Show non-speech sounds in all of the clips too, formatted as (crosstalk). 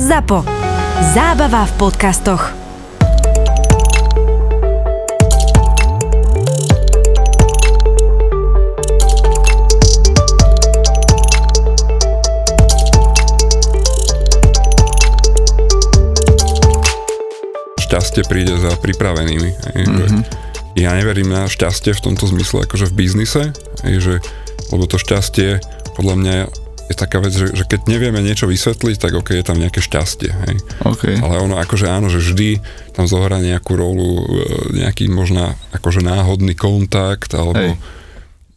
ZAPO. Zábava v podcastoch. šťastie príde za pripravenými. Mm-hmm. ja neverím na šťastie v tomto zmysle, akože v biznise, že, lebo to šťastie podľa mňa taká vec, že, že keď nevieme niečo vysvetliť, tak ok, je tam nejaké šťastie. Hej. Okay. Ale ono akože áno, že vždy tam zohrá nejakú rolu, e, nejaký možná akože náhodný kontakt, alebo Hej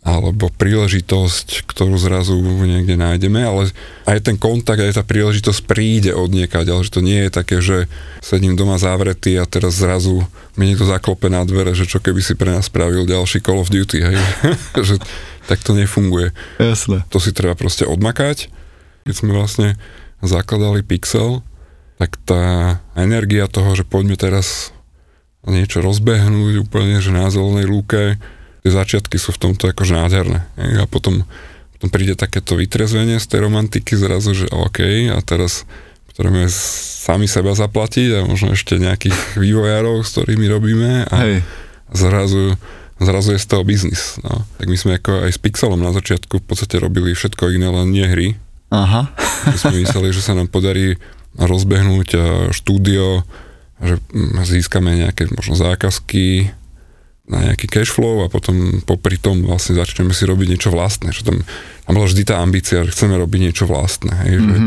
alebo príležitosť, ktorú zrazu niekde nájdeme, ale aj ten kontakt, aj tá príležitosť príde od niekaď, ale že to nie je také, že sedím doma zavretý a teraz zrazu mi niekto zaklope na dvere, že čo keby si pre nás spravil ďalší Call of Duty, hej? (laughs) že tak to nefunguje. Jasne. To si treba proste odmakať. Keď sme vlastne zakladali Pixel, tak tá energia toho, že poďme teraz niečo rozbehnúť úplne, že na zelenej lúke, tie začiatky sú v tomto akože nádherné. A potom, potom príde takéto vytrezvenie z tej romantiky zrazu, že OK, a teraz potrebujeme sami seba zaplatiť a možno ešte nejakých vývojárov, s ktorými robíme a Hej. zrazu zrazu je z toho biznis. No. Tak my sme ako aj s Pixelom na začiatku v podstate robili všetko iné, len nie hry. Aha. Že sme mysleli, že sa nám podarí rozbehnúť eh, štúdio, že hm, získame nejaké možno zákazky, na nejaký cash flow a potom popri tom vlastne začneme si robiť niečo vlastné. Že tam, tam bola vždy tá ambícia, že chceme robiť niečo vlastné. Hej, mm-hmm. že,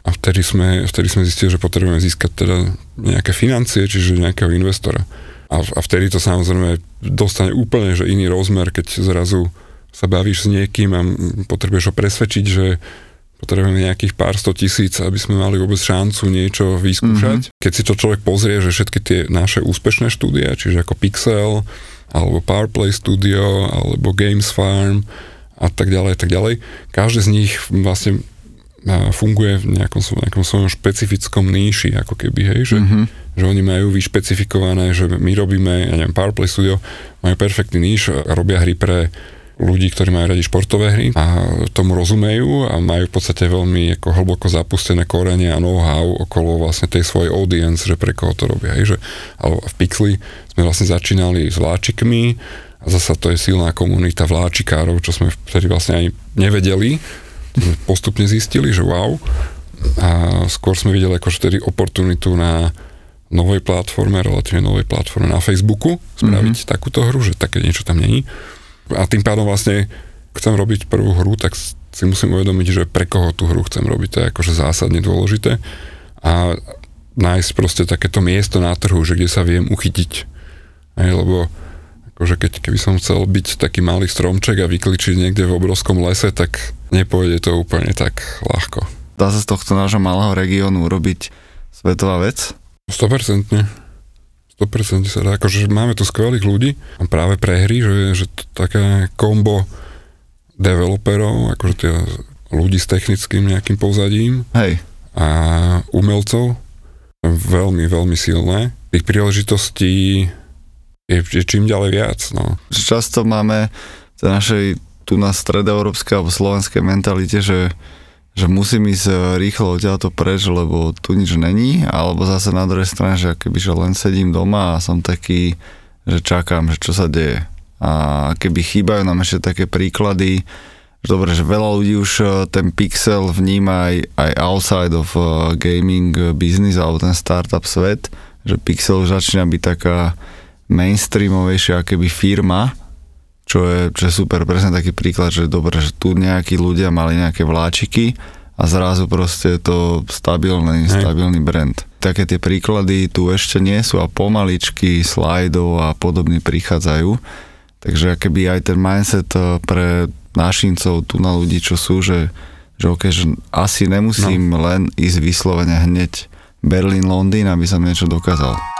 a vtedy sme, vtedy sme zistili, že potrebujeme získať teda nejaké financie, čiže nejakého investora. A, a vtedy to samozrejme dostane úplne že iný rozmer, keď zrazu sa bavíš s niekým a potrebuješ ho presvedčiť, že potrebujeme nejakých pár sto tisíc, aby sme mali vôbec šancu niečo vyskúšať. Mm-hmm. Keď si to človek pozrie, že všetky tie naše úspešné štúdia, čiže ako Pixel, alebo Powerplay Studio, alebo Games Farm a tak ďalej, tak ďalej. Každý z nich vlastne funguje v nejakom, nejakom svojom špecifickom níši, ako keby, hej, že, mm-hmm. že oni majú vyšpecifikované, že my robíme, ja neviem, Powerplay Studio majú perfektný níž a robia hry pre ľudí, ktorí majú radi športové hry a tomu rozumejú a majú v podstate veľmi ako hlboko zapustené korene a know-how okolo vlastne tej svojej audience, že pre koho to robia. Hej, že, alebo v Pixli sme vlastne začínali s vláčikmi a zasa to je silná komunita vláčikárov, čo sme vtedy vlastne ani nevedeli. Postupne zistili, že wow. A skôr sme videli ako vtedy oportunitu na novej platforme, relatívne novej platforme na Facebooku spraviť mm-hmm. takúto hru, že také niečo tam není a tým pádom vlastne chcem robiť prvú hru, tak si musím uvedomiť, že pre koho tú hru chcem robiť, to je akože zásadne dôležité a nájsť proste takéto miesto na trhu, že kde sa viem uchytiť. Hej, lebo akože keď, keby som chcel byť taký malý stromček a vykličiť niekde v obrovskom lese, tak nepôjde to úplne tak ľahko. Dá sa z tohto nášho malého regiónu urobiť svetová vec? 100%. 100% sa dá, akože máme tu skvelých ľudí a práve pre hry, že, že to také kombo developerov, akože tie ľudí s technickým nejakým pozadím Hej. a umelcov veľmi, veľmi silné. Tých príležitostí je, je čím ďalej viac. No. Často máme v našej tu na stredoeurópskej alebo slovenskej mentalite, že že musím ísť e, rýchlo odtiaľto preč, lebo tu nič není, alebo zase na druhej strane, že keby že len sedím doma a som taký, že čakám, že čo sa deje. A keby chýbajú nám ešte také príklady, že dobre, že veľa ľudí už e, ten pixel vníma aj, aj outside of e, gaming business alebo ten startup svet, že pixel už začína byť taká mainstreamovejšia keby firma, čo je, čo je super, presne taký príklad, že dobre, že tu nejakí ľudia mali nejaké vláčiky a zrazu proste je to stabilný, Hej. stabilný brand. Také tie príklady tu ešte nie sú a pomaličky slajdov a podobne prichádzajú. Takže keby aj ten mindset eh, pre nášincov tu na ľudí, čo sú, že, že, okay, že asi nemusím no. len ísť vyslovene hneď Berlín, Londýn, aby som niečo dokázal.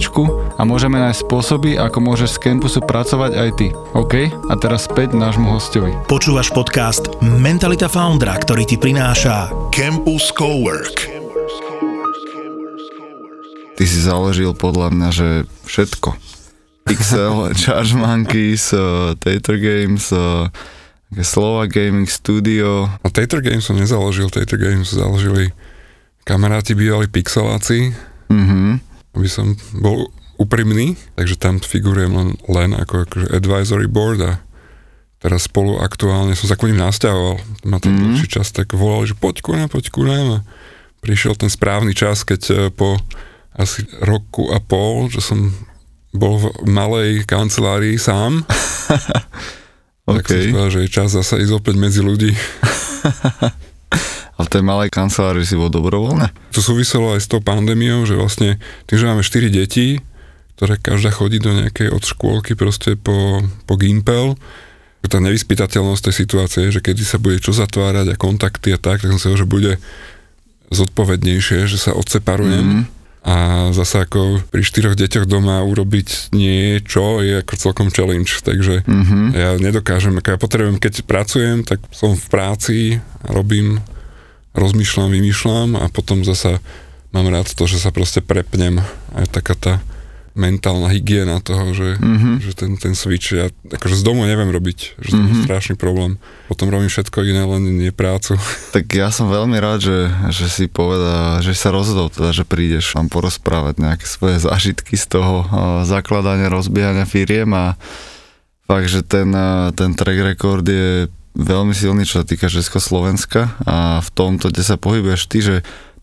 a môžeme nájsť spôsoby, ako môžeš z campusu pracovať aj ty. OK? A teraz späť nášmu hostovi. Počúvaš podcast Mentalita Foundra, ktorý ti prináša Campus Cowork. Ty si založil podľa mňa, že všetko. Pixel, (laughs) Charge Monkeys, uh, Tater Games, uh, Slova Gaming Studio. A Tater Games som nezaložil, Tater Games založili kamaráti bývali pixeláci, Mhm. Aby som bol úprimný, takže tam figurujem len, len ako akože advisory board a teraz spolu aktuálne som sa ku ním nasťahoval, ma tam mm. dlhší čas tak volali, že poď ku nám, poď ku nám a prišiel ten správny čas, keď e, po asi roku a pol, že som bol v malej kancelárii sám, (laughs) tak som povedal, že je čas zasa ísť opäť medzi ľudí. (laughs) A v tej malej kancelárii si bol dobrovoľne? To súviselo aj s tou pandémiou, že vlastne tým, že máme 4 deti, ktoré každá chodí do nejakej od škôlky proste po, po Gimpel, tá nevyspytateľnosť tej situácie, že kedy sa bude čo zatvárať a kontakty a tak, tak som si hovoril, že bude zodpovednejšie, že sa odseparujem. Mhm. A zase ako pri štyroch deťoch doma urobiť niečo je ako celkom challenge, takže Mhm. ja nedokážem, ako ja potrebujem, keď pracujem, tak som v práci, robím, rozmýšľam, vymýšľam a potom zasa mám rád to, že sa proste prepnem. Aj taká tá mentálna hygiena toho, že, Mhm. že ten, ten switch, ja akože z domu neviem robiť, že to je Mhm. strašný problém. Potom robím všetko iné, len nie prácu. (laughs) Tak ja som veľmi rád, že, že si povedal, že sa rozhodol teda, že prídeš vám porozprávať nejaké svoje zážitky z toho uh, zakladania, rozbiehania firiem a fakt, že ten, uh, ten track record je veľmi silný, čo sa týka Československa a v tomto, kde sa pohybuješ ty, že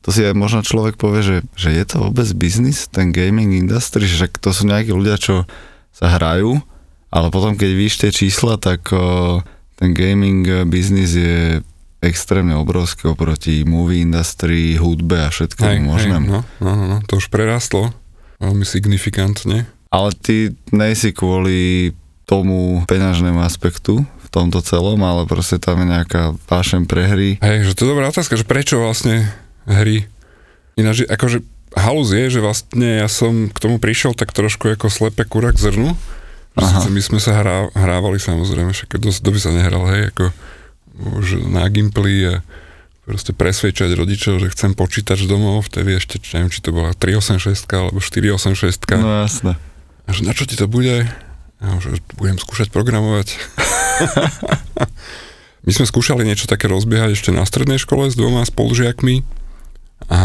to si aj možno človek povie, že, že je to vôbec biznis, ten gaming industry, že to sú nejakí ľudia, čo sa hrajú, ale potom keď víš tie čísla, tak uh, ten gaming biznis je extrémne obrovský oproti movie industry, hudbe a všetkému možnému. no, no, no, no, to už prerastlo veľmi signifikantne. Ale ty nejsi kvôli tomu peňažnému aspektu v tomto celom, ale proste tam je nejaká vášem pre hry. Hej, že to je dobrá otázka, že prečo vlastne hry ináč, akože halus je, že vlastne ja som k tomu prišiel tak trošku ako slepe kura k zrnu. Síce my sme sa hrá, hrávali samozrejme, však dosť doby sa nehral, hej, ako už na Gimply a proste presvedčať rodičov, že chcem počítač domov, vtedy ešte, neviem, či to bola 386 alebo 486. No jasné. A že na čo ti to bude? A že budem skúšať programovať. (laughs) My sme skúšali niečo také rozbiehať ešte na strednej škole s dvoma spolužiakmi a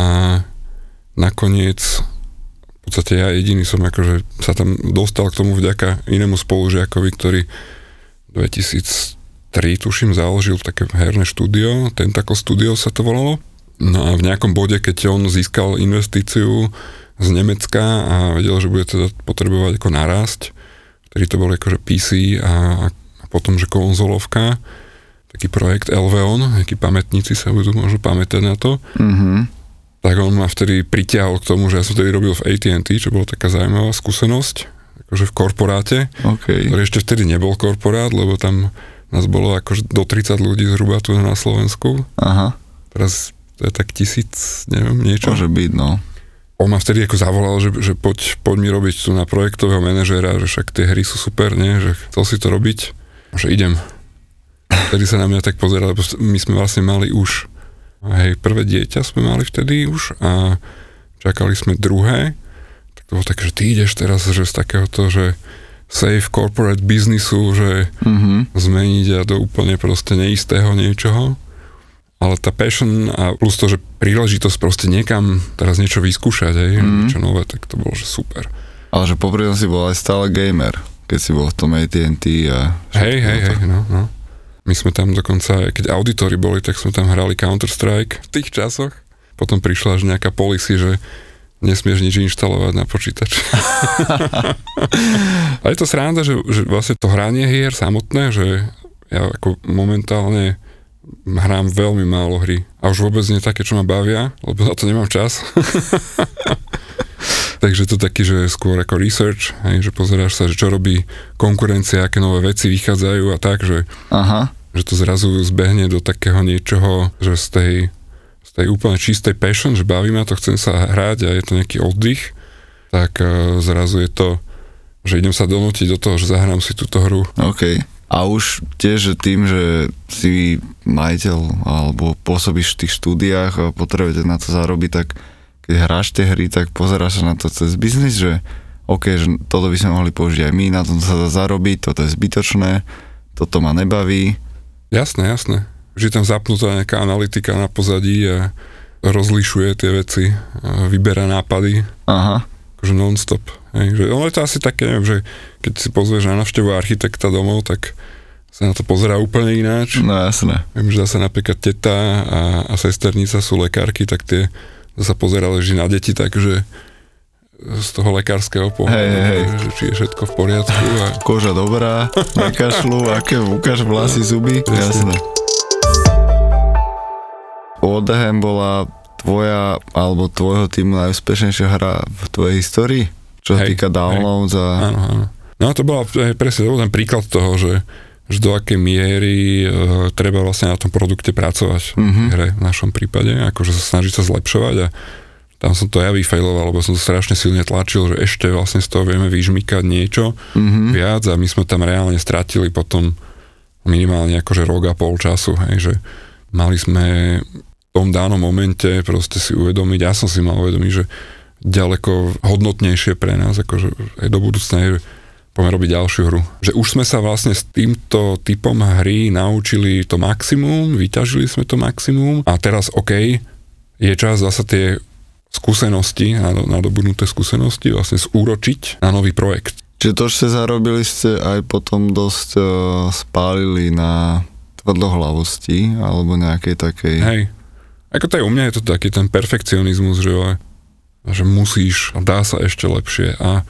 nakoniec v podstate ja jediný som akože sa tam dostal k tomu vďaka inému spolužiakovi, ktorý 2003 tuším založil také herné štúdio, Tentacle Studio sa to volalo. No a v nejakom bode, keď on získal investíciu z Nemecka a vedel, že bude teda potrebovať ako narásť, ktorý to bol akože PC a, a potom, že konzolovka, taký projekt Elveon, nejakí pamätníci sa budú možno pamätať na to, Mhm. Tak on ma vtedy pritiahol k tomu, že ja som vtedy robil v AT&T, čo bola taká zaujímavá skúsenosť, akože v korporáte, OK. ktorý ešte vtedy nebol korporát, lebo tam nás bolo akože do 30 ľudí zhruba tu na Slovensku, Aha, teraz to je tak tisíc, neviem, niečo. môže byť, no. On ma vtedy ako zavolal, že, že poď, poď mi robiť tu na projektového manažéra, že však tie hry sú super, nie? že chcel si to robiť, že idem. Vtedy sa na mňa tak pozeral, lebo my sme vlastne mali už, hej, prvé dieťa sme mali vtedy už a čakali sme druhé, tak to bolo také, že ty ideš teraz, že z takéhoto, že safe corporate biznisu, že Mhm. zmeniť a do úplne proste neistého niečoho. Ale tá passion a plus to, že príležitosť proste niekam teraz niečo vyskúšať, hej, Mhm. niečo nové, tak to bolo, že super. Ale že popri si bol aj stále gamer, keď si bol v tom AT&T a... Hej, hej, hej, no, no. My sme tam dokonca, keď auditory boli, tak sme tam hrali Counter-Strike v tých časoch. Potom prišla až nejaká policy, že nesmieš nič inštalovať na počítač. (laughs) a je to sranda, že, že vlastne to hranie hier samotné, že ja ako momentálne hrám veľmi málo hry. A už vôbec nie také, čo ma bavia, lebo za to nemám čas. (laughs) Takže to taký, že skôr ako research, hej, že pozeráš sa, že čo robí konkurencia, aké nové veci vychádzajú a tak, že, Aha. že to zrazu zbehne do takého niečoho, že z tej, z tej úplne čistej passion, že baví ma to, chcem sa hrať a je to nejaký oddych, tak uh, zrazu je to, že idem sa donútiť do toho, že zahrám si túto hru. OK. A už tiež tým, že si majiteľ alebo pôsobíš v tých štúdiách a potrebujete na to zarobiť, tak keď hráš tie hry, tak pozeráš sa na to cez biznis, že OK, že toto by sme mohli použiť aj my, na tom sa dá zarobiť, toto je zbytočné, toto ma nebaví. Jasné, jasné. Že je tam zapnutá nejaká analytika na pozadí a rozlišuje tie veci, a vyberá nápady, Aha, akože non-stop. Hej, že ono je to asi také, neviem, že keď si pozrieš na navštevu architekta domov, tak sa na to pozerá úplne ináč. no jasné. Viem, že zase napríklad teta a, a sesternica sú lekárky, tak tie sa pozerali že na deti, takže z toho lekárskeho pohľadu, hej, hej. že či je všetko v poriadku. A (laughs) Koža dobrá, nekašľú, aké ukáž vlasy, zuby, jasné. ODHM bola tvoja alebo tvojho týmu najúspešnejšia hra v tvojej histórii? Čo sa Hej, týka downloads a... Áno, áno. No to bola presne to bol ten príklad toho, že, že do akej miery e, treba vlastne na tom produkte pracovať Mhm. v hre v našom prípade, akože sa snažiť sa zlepšovať a tam som to ja vyfailoval, lebo som to strašne silne tlačil, že ešte vlastne z toho vieme vyžmykať niečo Mhm. viac a my sme tam reálne stratili potom minimálne akože rok a pol času, hej, že mali sme v tom danom momente proste si uvedomiť, ja som si mal uvedomiť, že ďaleko hodnotnejšie pre nás, akože aj do budúcna je, že poďme robiť ďalšiu hru. Že už sme sa vlastne s týmto typom hry naučili to maximum, vyťažili sme to maximum a teraz OK, je čas zase tie skúsenosti, nadobudnuté skúsenosti vlastne zúročiť na nový projekt. Čiže to, čo ste zarobili, ste aj potom dosť uh, spálili na tvrdohlavosti alebo nejakej takej... Hej. Ako to je u mňa, je to taký ten perfekcionizmus, že, že musíš a dá sa ešte lepšie a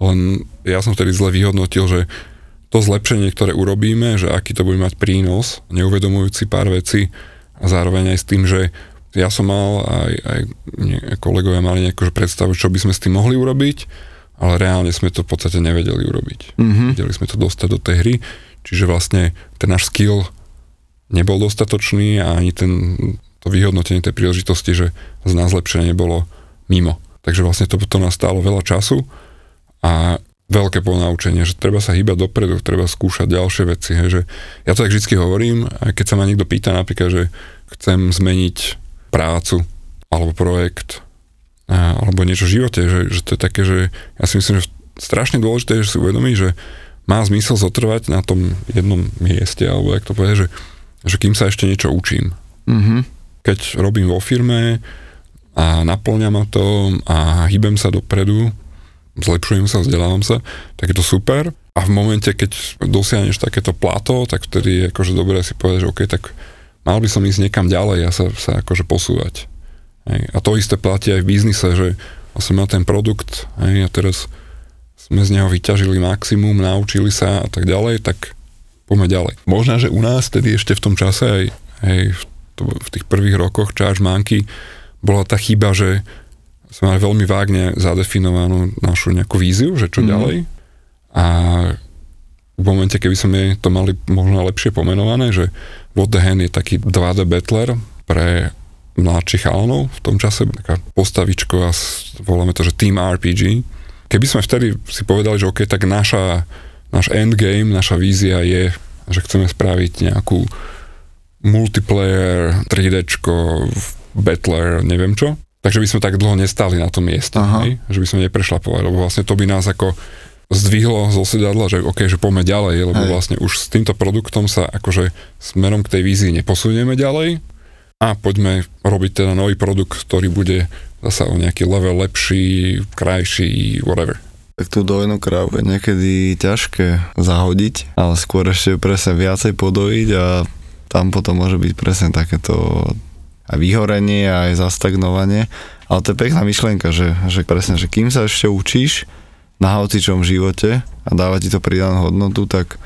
len ja som vtedy zle vyhodnotil, že to zlepšenie, ktoré urobíme, že aký to bude mať prínos, neuvedomujúci pár vecí a zároveň aj s tým, že ja som mal, aj, aj kolegovia mali nejakú predstavu, čo by sme s tým mohli urobiť, ale reálne sme to v podstate nevedeli urobiť. Mhm. Vedeli sme to dostať do tej hry, čiže vlastne ten náš skill nebol dostatočný a ani ten, to vyhodnotenie tej príležitosti, že z nás lepšie nebolo mimo. Takže vlastne to, to nás stálo veľa času a veľké ponaučenie, že treba sa hýbať dopredu, treba skúšať ďalšie veci. Hej, že ja to tak vždy hovorím, aj keď sa ma niekto pýta napríklad, že chcem zmeniť prácu alebo projekt alebo niečo v živote, že, že to je také, že ja si myslím, že strašne dôležité je, že si uvedomí, že má zmysel zotrvať na tom jednom mieste, alebo jak to povedať, že, že kým sa ešte niečo učím. Mhm. Keď robím vo firme a naplňa ma to a hýbem sa dopredu, zlepšujem sa, vzdelávam sa, tak je to super. A v momente, keď dosiahneš takéto plato, tak vtedy je akože dobré si povedať, že OK, tak mal by som ísť niekam ďalej a sa, sa akože posúvať. Hej. A to isté platí aj v biznise, že vlastne má ten produkt hej, a teraz sme z neho vyťažili maximum, naučili sa a tak ďalej, tak poďme ďalej. Možno, že u nás tedy ešte v tom čase aj, aj v, to, v tých prvých rokoch Charge Monkey bola tá chyba, že sme mali veľmi vágne zadefinovanú našu nejakú víziu, že čo Mhm. ďalej. A v momente, keby sme to mali možno lepšie pomenované, že What the Hand je taký 2D battler pre mladších chalanov v tom čase, taká postavičko a s- voláme to, že Team RPG. Keby sme vtedy si povedali, že OK, tak naša, náš endgame, naša vízia je, že chceme spraviť nejakú multiplayer, 3D, battler, neviem čo, takže by sme tak dlho nestali na tom mieste, hej? že by sme neprešlapovali, lebo vlastne to by nás ako zdvihlo zo sedadla, že OK, že poďme ďalej, lebo Hej. vlastne už s týmto produktom sa akože smerom k tej vízii neposunieme ďalej a poďme robiť teda nový produkt, ktorý bude zasa o nejaký level lepší, krajší, whatever. Tak tú dojnú krávu je niekedy ťažké zahodiť, ale skôr ešte presne viacej podojiť a tam potom môže byť presne takéto aj vyhorenie, aj zastagnovanie. Ale to je pekná myšlienka, že, že presne, že kým sa ešte učíš na hocičom živote a dáva ti to pridanú hodnotu, tak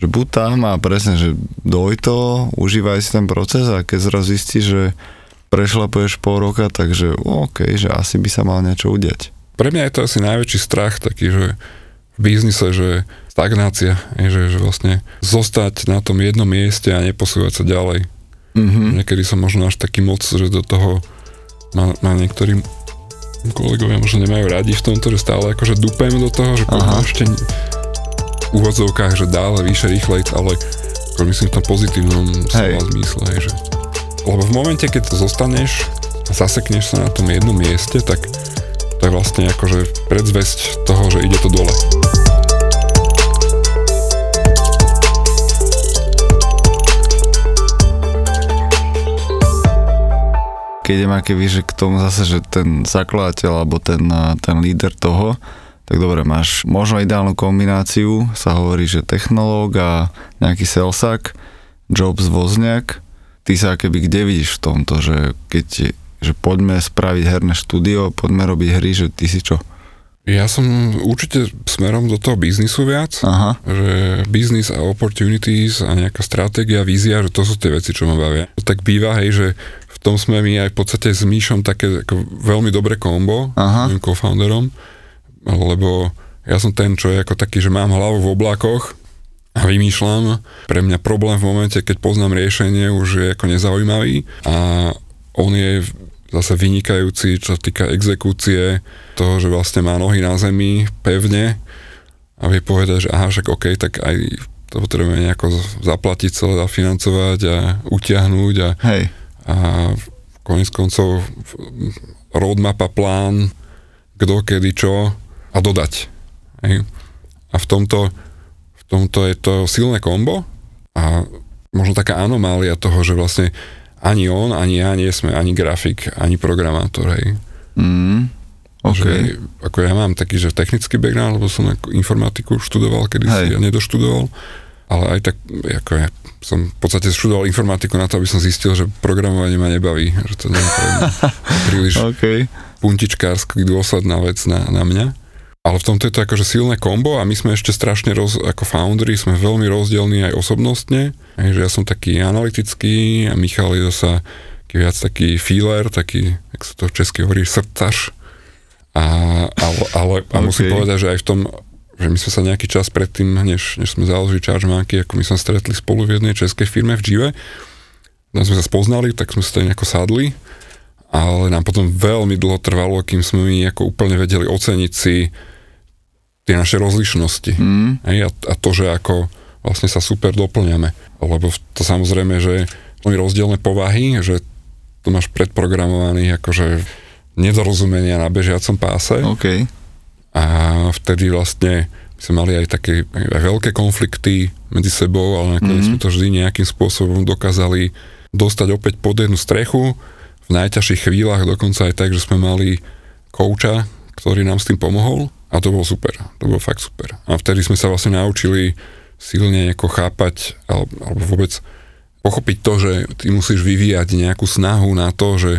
že buď tam a presne, že doj to, užívaj si ten proces a keď zrazu zistíš, že prešlapuješ pol roka, takže OK, že asi by sa mal niečo udiať. Pre mňa je to asi najväčší strach taký, že v biznise, že stagnácia, že, že vlastne zostať na tom jednom mieste a neposúvať sa ďalej. Mm-hmm. Niekedy som možno až taký moc, že do toho ma, ma niektorí kolegovia možno nemajú radi v tomto, že stále akože dupem do toho, že Aha. ešte v úvodzovkách, že dále, vyššie, rýchlej, ale ako myslím v tom pozitívnom slova zmysle, hej, že lebo v momente, keď zostaneš a zasekneš sa na tom jednom mieste, tak to je vlastne akože predzvesť toho, že ide to dole. Keď idem keby, že k tomu zase, že ten zakladateľ alebo ten, ten líder toho, tak dobre, máš možno ideálnu kombináciu, sa hovorí, že technológ a nejaký selsak, Jobs vozňak, ty sa keby kde vidíš v tomto, že keď že poďme spraviť herné štúdio, poďme robiť hry, že ty si čo? Ja som určite smerom do toho biznisu viac, Aha. že biznis a opportunities a nejaká stratégia, vízia, že to sú tie veci, čo ma bavia. Tak býva, hej, že tom sme my aj v podstate s Míšom také ako veľmi dobré kombo, Aha. co-founderom, lebo ja som ten, čo je ako taký, že mám hlavu v oblakoch a vymýšľam. Pre mňa problém v momente, keď poznám riešenie, už je ako nezaujímavý a on je zase vynikajúci, čo sa týka exekúcie, toho, že vlastne má nohy na zemi pevne a vie povedať, že aha, však OK, tak aj to potrebujeme nejako zaplatiť celé, zafinancovať a utiahnuť a Hej a konec koncov roadmap a plán, kto, kedy, čo a dodať. Hej. A v tomto, v tomto je to silné kombo a možno taká anomália toho, že vlastne ani on, ani ja nie sme ani grafik, ani programátor. Hej. Mm, okay. že, ako ja mám taký, že technický background, lebo som informatiku študoval, kedy si ja nedoštudoval ale aj tak, ako ja som v podstate študoval informatiku na to, aby som zistil, že programovanie ma nebaví, že to nie je (laughs) príliš okay. puntičkársky dôsledná vec na, na mňa. Ale v tomto je to akože silné kombo a my sme ešte strašne roz, ako foundry, sme veľmi rozdielní aj osobnostne. Aj, že ja som taký analytický a Michal je zasa taký viac taký feeler, taký, jak sa to v česky hovorí, srdcaš. A, ale, ale a (laughs) okay. musím povedať, že aj v tom že my sme sa nejaký čas predtým, než, než sme založili ChargeMonkey, ako my sme stretli spolu v jednej českej firme v Žive, tam sme sa spoznali, tak sme sa nejako sadli, ale nám potom veľmi dlho trvalo, kým sme my ako úplne vedeli oceniť si tie naše rozlišnosti. Mm. Hej, a, a to, že ako vlastne sa super doplňame. Lebo to samozrejme, že veľmi rozdielne povahy, že to máš predprogramovaný akože nedorozumenia na bežiacom páse. Okay a vtedy vlastne sme mali aj také aj veľké konflikty medzi sebou, ale nakoniec mm-hmm. sme to vždy nejakým spôsobom dokázali dostať opäť pod jednu strechu. V najťažších chvíľach dokonca aj tak, že sme mali kouča, ktorý nám s tým pomohol a to bolo super. To bolo fakt super. A vtedy sme sa vlastne naučili silne ako chápať alebo, alebo vôbec pochopiť to, že ty musíš vyvíjať nejakú snahu na to, že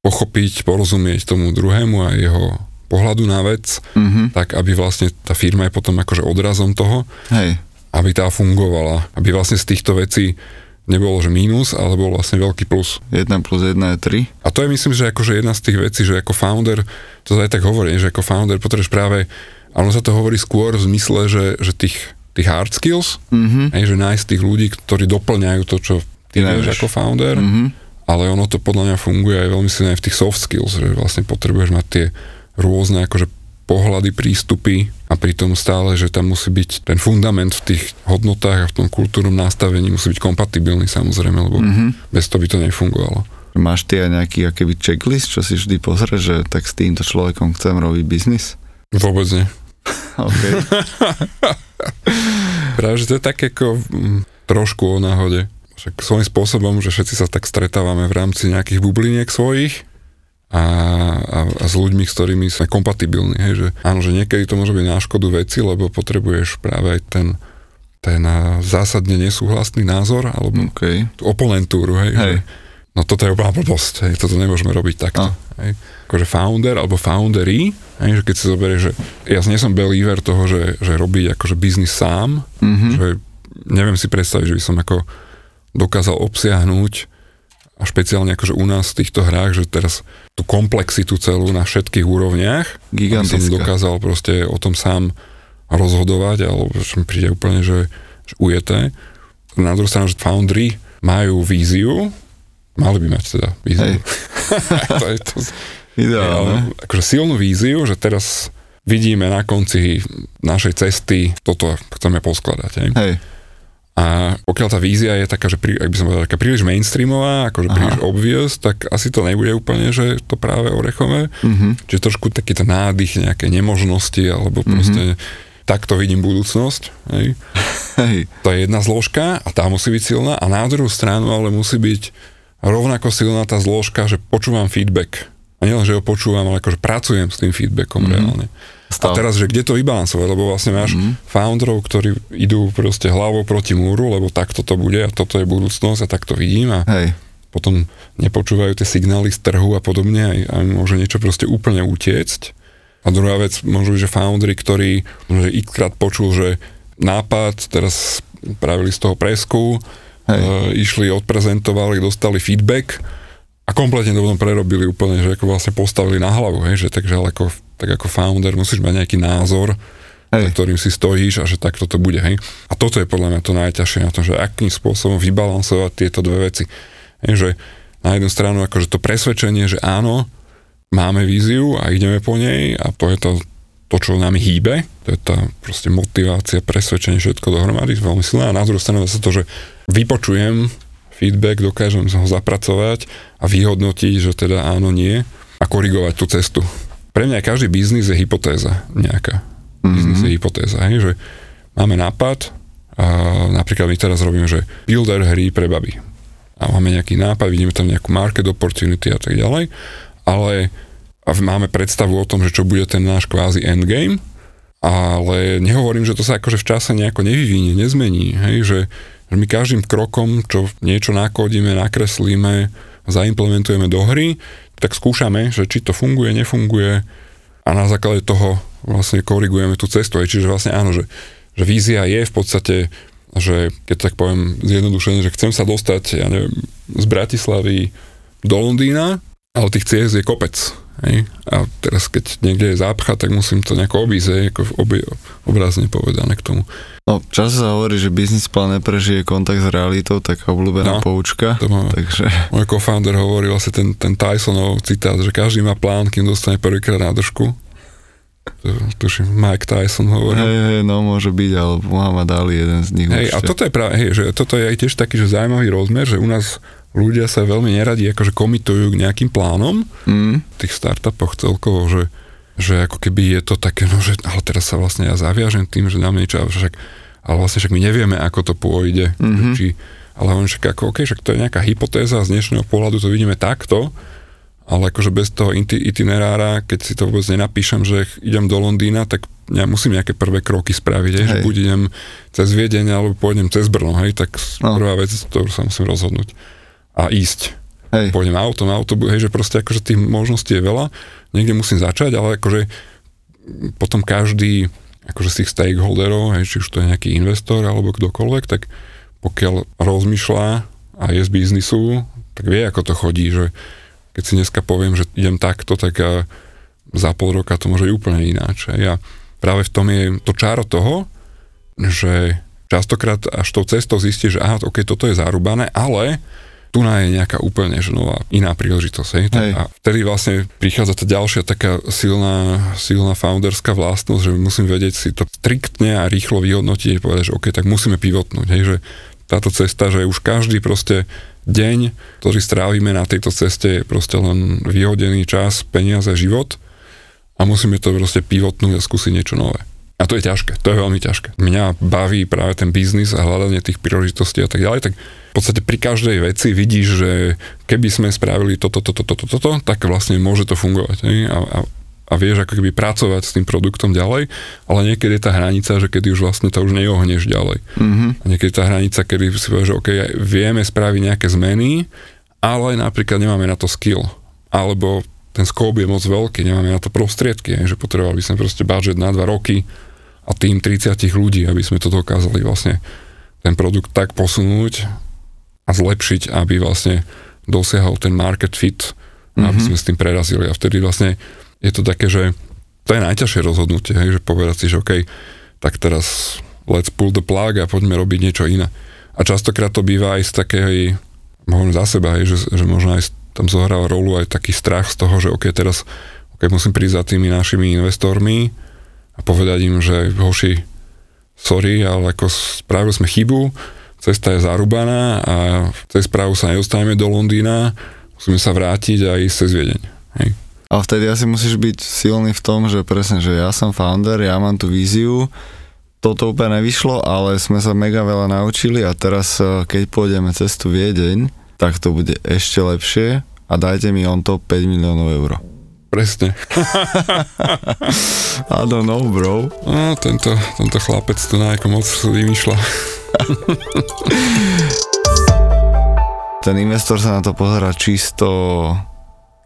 pochopiť, porozumieť tomu druhému a jeho pohľadu na vec, mm-hmm. tak aby vlastne tá firma je potom akože odrazom toho, Hej. aby tá fungovala, aby vlastne z týchto vecí nebolo, že mínus, ale bol vlastne veľký plus. 1 plus 1 je 3. A to je myslím, že akože jedna z tých vecí, že ako founder, to aj tak hovorím, že ako founder potrebuješ práve, ale sa to hovorí skôr v zmysle, že, že tých, tých hard skills, mm-hmm. aj, že nájsť tých ľudí, ktorí doplňajú to, čo ty vieš ako founder, mm-hmm. ale ono to podľa mňa funguje aj veľmi silne v tých soft skills, že vlastne potrebuješ mať tie rôzne akože pohľady, prístupy a pritom stále, že tam musí byť ten fundament v tých hodnotách a v tom kultúrnom nastavení musí byť kompatibilný samozrejme, lebo mm-hmm. bez toho by to nefungovalo. Máš ty aj nejaký akýby checklist, čo si vždy pozrieš, že tak s týmto človekom chcem robiť biznis? Vôbec nie. (laughs) OK. (laughs) Práve, že to je tak ako m, mm, trošku o náhode. Však svojím spôsobom, že všetci sa tak stretávame v rámci nejakých bubliniek svojich a, a, a s ľuďmi, s ktorými sme kompatibilní. Hej, že, áno, že niekedy to môže byť na škodu veci, lebo potrebuješ práve aj ten, ten zásadne nesúhlasný názor alebo okay. tú oponentúru. Hej, hej. Že No toto je úplná blbosť, hej, toto nemôžeme robiť takto. A. Hej. Akože founder alebo foundery, hej, že keď si zoberieš, že ja nie som believer toho, že, že robiť akože biznis sám, Mhm. že neviem si predstaviť, že by som ako dokázal obsiahnuť a špeciálne akože u nás v týchto hrách, že teraz tú komplexitu celú na všetkých úrovniach, som dokázal proste o tom sám rozhodovať, alebo že mi príde úplne, že, že ujeté. Na druhú stranu, že foundry majú víziu, mali by mať teda víziu. (laughs) To je to, Ideálne. ale akože silnú víziu, že teraz vidíme na konci našej cesty, toto chceme poskladať. Hej. Hej, A pokiaľ tá vízia je taká, že prí, ak by som povedal, taká príliš mainstreamová, akože Aha. príliš obvious, tak asi to nebude úplne, že to práve orechové. Mhm. Čiže trošku taký ten nádych, nejaké nemožnosti, alebo proste takto vidím budúcnosť. Hej. hej, To je jedna zložka a tá musí byť silná a na druhú stranu ale musí byť rovnako silná tá zložka, že počúvam feedback. A nielen, že ho počúvam, ale akože pracujem s tým feedbackom mm-hmm. reálne. A teraz, že kde to vybalansovať, lebo vlastne máš mm-hmm. founderov, ktorí idú proste hlavou proti múru, lebo takto to bude a toto je budúcnosť a tak to vidím a hej, potom nepočúvajú tie signály z trhu a podobne a, a môže niečo proste úplne utiecť. A druhá vec, môžu že foundry, ktorí že x krát počul, že nápad, teraz pravili z toho presku, Hej. e, išli, odprezentovali, dostali feedback a kompletne to potom prerobili úplne, že ako vlastne postavili na hlavu, hej, že takže ale ako, tak ako founder musíš mať nejaký názor, za hej, ktorým si stojíš a že takto to bude, hej. A toto je podľa mňa to najťažšie na tom, že akým spôsobom vybalansovať tieto dve veci. Hej, že na jednu stranu akože to presvedčenie, že áno, máme víziu a ideme po nej a to je to, to čo nami hýbe, to je tá proste motivácia, presvedčenie, všetko dohromady, veľmi silné a na druhú stranu zase to, že vypočujem feedback, dokážem ho zapracovať a vyhodnotiť, že teda áno, nie a korigovať tú cestu. Pre mňa každý biznis je hypotéza nejaká. Mm-hmm. Biznis je hypotéza, hej, že máme nápad a napríklad my teraz robíme, že builder hry pre baby. A máme nejaký nápad, vidíme tam nejakú market opportunity a tak ďalej, ale a máme predstavu o tom, že čo bude ten náš kvázi endgame, ale nehovorím, že to sa akože v čase nejako nevyvinie, nezmení, hej, že, že my každým krokom, čo niečo nakodíme, nakreslíme, zaimplementujeme do hry, tak skúšame, že či to funguje, nefunguje a na základe toho vlastne korigujeme tú cestu. Hej, čiže vlastne áno, že, že vízia je v podstate, že keď tak poviem zjednodušene, že chcem sa dostať, ja neviem, z Bratislavy do Londýna, ale tých ciest je kopec. Hej? A teraz keď niekde je zápcha, tak musím to nejako obísť, hej, ako obi, obrazne povedané k tomu. No, často sa hovorí, že biznis plán neprežije kontakt s realitou, taká obľúbená No, poučka. to má- Takže, Môj co-founder hovorí vlastne ten, ten Tysonov citát, že každý má plán, kým dostane prvýkrát nádržku. To, tuším, Mike Tyson hovorí. hej, hej, no môže byť, ale Muhammad Ali jeden z nich Hej, a toto je práve, hej, že toto je aj tiež taký, že zaujímavý rozmer, že u nás ľudia sa veľmi neradi akože komitujú k nejakým plánom Mm, v tých startupoch celkovo, že, že ako keby je to také, no že ale teraz sa vlastne ja zaviažem tým, že dám niečo, však, ale vlastne však my nevieme, ako to pôjde, Mhm. mm-hmm. či, ale on však ako, OK, však to je nejaká hypotéza, z dnešného pohľadu to vidíme takto, ale akože bez toho iti- itinerára, keď si to vôbec nenapíšem, že idem do Londýna, tak ja musím nejaké prvé kroky spraviť, hej, že buď idem cez Viedeň, alebo pôjdem cez Brno, hej, tak No. prvá vec, ktorú sa musím rozhodnúť a ísť hej, pôjdem autom, autobus, hej, že proste akože tých možností je veľa, niekde musím začať, ale akože potom každý akože z tých stakeholderov, hej, či už to je nejaký investor alebo kdokoľvek, tak pokiaľ rozmýšľa a je z biznisu, tak vie, ako to chodí, že keď si dneska poviem, že idem takto, tak a za pol roka to môže úplne ináč. hej. A práve v tom je to čáro toho, že častokrát až tou cestou zistíš, že aha, ok, toto je zarúbané, ale tu na je nejaká úplne že nová, iná príležitosť. Hej? Hej. A vtedy vlastne prichádza tá ďalšia taká silná, silná founderská vlastnosť, že musím vedieť si to striktne a rýchlo vyhodnotiť a povedať, že ok, tak musíme pivotnúť. Hej? Že táto cesta, že už každý proste deň, ktorý strávime na tejto ceste je proste len vyhodený čas, peniaze, život a musíme to proste pivotnúť a skúsiť niečo nové. A to je ťažké, to je veľmi ťažké. Mňa baví práve ten biznis a hľadanie tých príležitostí a tak ďalej, tak v podstate pri každej veci vidíš, že keby sme spravili toto, toto, toto, toto, tak vlastne môže to fungovať. A, a, a vieš ako keby pracovať s tým produktom ďalej, ale niekedy je tá hranica, že kedy už vlastne to už neohneš ďalej. mhm, A niekedy tá hranica, kedy si povieš, že OK, vieme spraviť nejaké zmeny, ale napríklad nemáme na to skill, alebo ten scope je moc veľký, nemáme na to prostriedky, že potrebovali by sme proste budget na dva roky a tým 30 ľudí, aby sme to dokázali vlastne ten produkt tak posunúť a zlepšiť, aby vlastne dosiahol ten market fit, mm-hmm. aby sme s tým prerazili. A vtedy vlastne je to také, že to je najťažšie rozhodnutie, hej, že povedať si, že OK, tak teraz let's pull the plug a poďme robiť niečo iné. A častokrát to býva aj z takej, môžem za seba, hej, že, že možno aj tam zohráva rolu aj taký strach z toho, že OK, teraz OK, musím prísť za tými našimi investormi a povedať im, že hoši, sorry, ale ako spravili sme chybu, cesta je zarúbaná a cez správu sa nedostaneme do Londýna, musíme sa vrátiť a ísť cez Viedeň. Hej. A vtedy asi musíš byť silný v tom, že presne, že ja som founder, ja mám tú víziu, toto úplne nevyšlo, ale sme sa mega veľa naučili a teraz, eh, keď pôjdeme cez tú Viedeň, tak to bude ešte lepšie a dajte mi on to 5 miliónov eur. Presne. (laughs) I don't know, bro. No, tento, tento chlapec to nejako moc vymýšľa. (laughs) Ten investor sa na to pozera čisto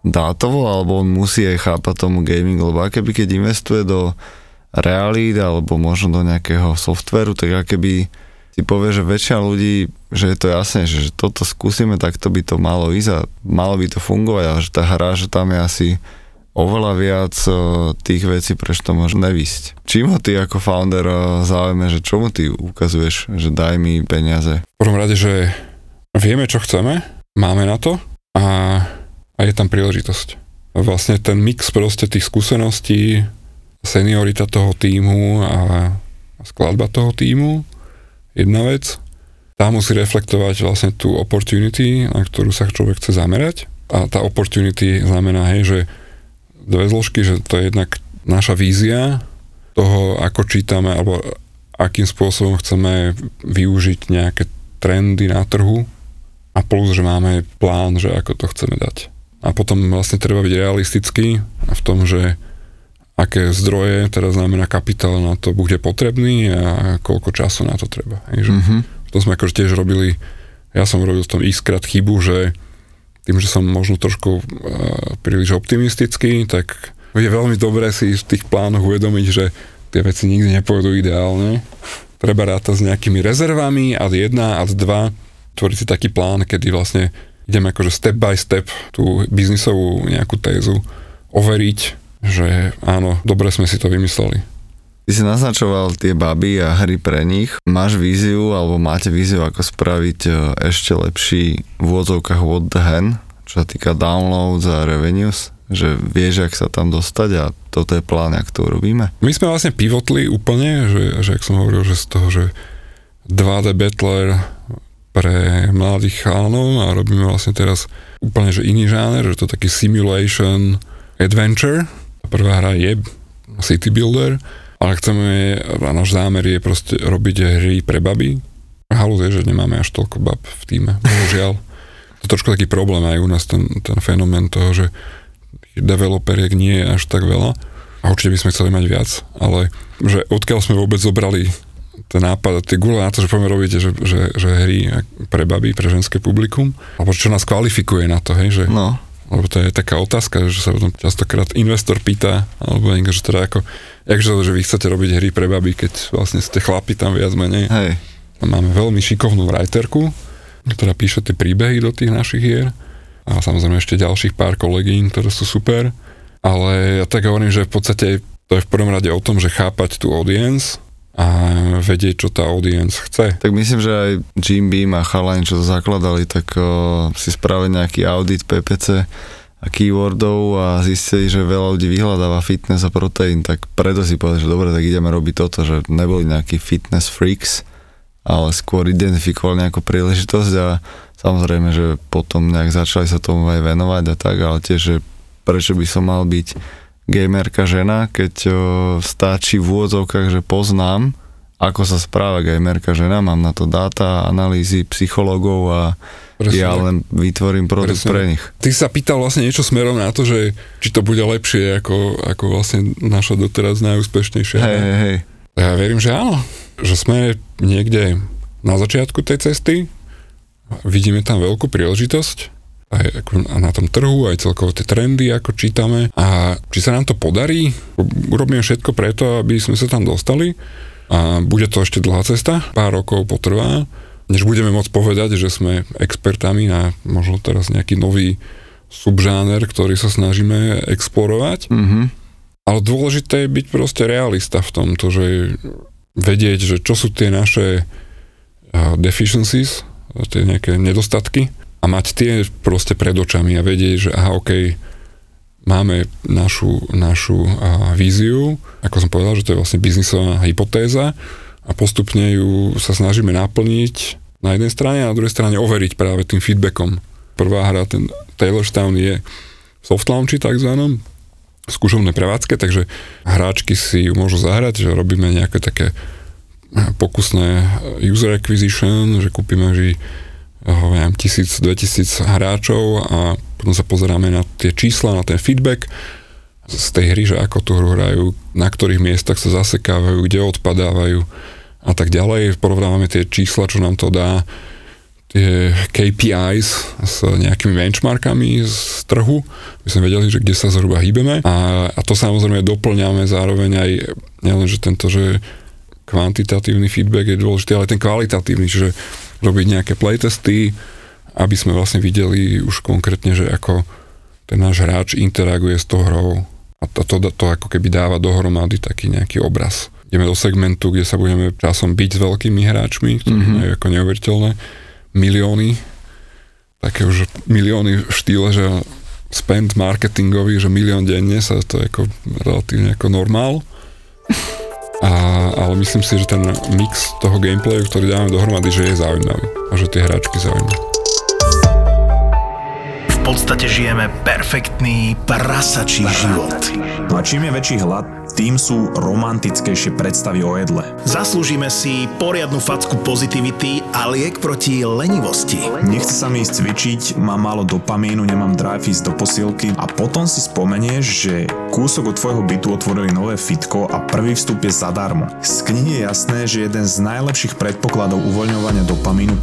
dátovo, alebo on musí aj chápať tomu gaming, lebo keby keď investuje do realít alebo možno do nejakého softveru, tak keby si povie, že väčšina ľudí, že je to jasné, že, že toto skúsime, tak to by to malo ísť a malo by to fungovať, ale že tá hra, že tam je asi oveľa viac uh, tých vecí, prečo to môže nevysť. Čím ho ty ako founder uh, záujme, že čomu ty ukazuješ, že daj mi peniaze? V prvom rade, že vieme, čo chceme, máme na to a, a je tam príležitosť. Vlastne ten mix proste tých skúseností, seniorita toho týmu a skladba toho týmu, jedna vec. Tá musí reflektovať vlastne tú opportunity, na ktorú sa človek chce zamerať. A tá opportunity znamená, hej, že dve zložky, že to je jednak naša vízia toho, ako čítame, alebo akým spôsobom chceme využiť nejaké trendy na trhu a plus, že máme plán, že ako to chceme dať. A potom vlastne treba byť realistický v tom, že aké zdroje, teda znamená kapitál na to bude potrebný a koľko času na to treba. Hej, že mm-hmm. To sme akože tiež robili, ja som robil v tom iskrát chybu, že tým, že som možno trošku uh, príliš optimistický, tak je veľmi dobré si v tých plánoch uvedomiť, že tie veci nikdy nepôjdu ideálne. Treba rátať s nejakými rezervami, ad 1, ad 2, tvoriť si taký plán, kedy vlastne ideme akože step by step tú biznisovú nejakú tézu overiť, že áno, dobre sme si to vymysleli. Ty si naznačoval tie baby a hry pre nich. Máš víziu, alebo máte víziu, ako spraviť e, ešte lepší v úvodzovkách what the hen, čo sa týka downloads a revenues? Že vieš, ak sa tam dostať a toto je plán, ak to urobíme? My sme vlastne pivotli úplne, že, že ak som hovoril, že z toho, že 2D Battler pre mladých chánov a robíme vlastne teraz úplne že iný žáner, že to je taký simulation adventure. Prvá hra je City Builder, ale chceme, a náš zámer je proste robiť hry pre baby. Halus je, že nemáme až toľko bab v týme, bohužiaľ. To je trošku taký problém aj u nás, ten, ten fenomén toho, že developeriek nie je až tak veľa. A určite by sme chceli mať viac, ale že odkiaľ sme vôbec zobrali ten nápad a tie gule na to, že poďme robiť, že, že, že hry pre baby, pre ženské publikum, alebo čo nás kvalifikuje na to, hej, že no. Lebo to je taká otázka, že sa potom častokrát investor pýta, alebo niekto, že teda ako, jakže že vy chcete robiť hry pre baby, keď vlastne ste chlapi tam viac menej. Hej. Máme veľmi šikovnú writerku, ktorá píše tie príbehy do tých našich hier a samozrejme ešte ďalších pár kolegín, ktoré sú super. Ale ja tak hovorím, že v podstate to je v prvom rade o tom, že chápať tú audience, a vedieť, čo tá audience chce. Tak myslím, že aj Jim Beam a Chalani, čo to zakladali, tak uh, si spravili nejaký audit PPC a keywordov a zistili, že veľa ľudí vyhľadáva fitness a proteín, tak preto si povedali, že dobre, tak ideme robiť toto, že neboli nejakí fitness freaks, ale skôr identifikovali nejakú príležitosť a samozrejme, že potom nejak začali sa tomu aj venovať a tak, ale tiež, že prečo by som mal byť gamerka žena, keď o, stačí v úvodzovkách, že poznám, ako sa správa gamerka žena, mám na to dáta, analýzy psychológov a Presne ja len vytvorím produkt Presne. pre nich. Ty sa pýtal vlastne niečo smerom na to, že či to bude lepšie ako, ako vlastne naša doteraz najúspešnejšia. Hej, hej, hej. Ja verím, že áno. Že sme niekde na začiatku tej cesty, vidíme tam veľkú príležitosť aj ako na tom trhu, aj celkovo tie trendy, ako čítame. A či sa nám to podarí, urobíme všetko preto, aby sme sa tam dostali. A bude to ešte dlhá cesta, pár rokov potrvá, než budeme môcť povedať, že sme expertami na možno teraz nejaký nový subžáner, ktorý sa snažíme explorovať. Mhm. Ale dôležité je byť proste realista v tomto, že vedieť, že čo sú tie naše deficiencies, tie nejaké nedostatky a mať tie proste pred očami a vedieť, že aha, OK, máme našu, našu uh, víziu, ako som povedal, že to je vlastne biznisová hypotéza a postupne ju sa snažíme naplniť na jednej strane a na druhej strane overiť práve tým feedbackom. Prvá hra, ten Taylorstown je v soft launchi takzvanom, skúšovné prevádzke, takže hráčky si ju môžu zahrať, že robíme nejaké také pokusné user acquisition, že kúpime že neviem, tisíc, 2000 hráčov a potom sa pozeráme na tie čísla, na ten feedback z tej hry, že ako tú hru hrajú, na ktorých miestach sa zasekávajú, kde odpadávajú a tak ďalej. Porovnávame tie čísla, čo nám to dá tie KPIs s nejakými benchmarkami z trhu, aby sme vedeli, že kde sa zhruba hýbeme a, a to samozrejme doplňame zároveň aj nielen, že tento, že kvantitatívny feedback je dôležitý, ale ten kvalitatívny, čiže robiť nejaké playtesty, aby sme vlastne videli už konkrétne, že ako ten náš hráč interaguje s tou hrou a to, to, to ako keby dáva dohromady taký nejaký obraz. Ideme do segmentu, kde sa budeme časom byť s veľkými hráčmi, ktorí mm-hmm. majú ako neuveriteľné milióny, také už milióny v štýle, že spend marketingový, že milión denne sa to je ako relatívne ako normál. A, ale myslím si, že ten mix toho gameplayu, ktorý dáme dohromady, že je zaujímavý a že tie hráčky zaujímavé. V podstate žijeme perfektný prasačí život. A čím je väčší hlad, tým sú romantickejšie predstavy o jedle. Zaslúžime si poriadnu facku pozitivity a liek proti lenivosti. Nechce sa mi ísť cvičiť, mám málo dopamínu, nemám drive ísť do posilky a potom si spomenieš, že kúsok od tvojho bytu otvorili nové fitko a prvý vstup je zadarmo. Z knihy je jasné, že jeden z najlepších predpokladov uvoľňovania dopamínu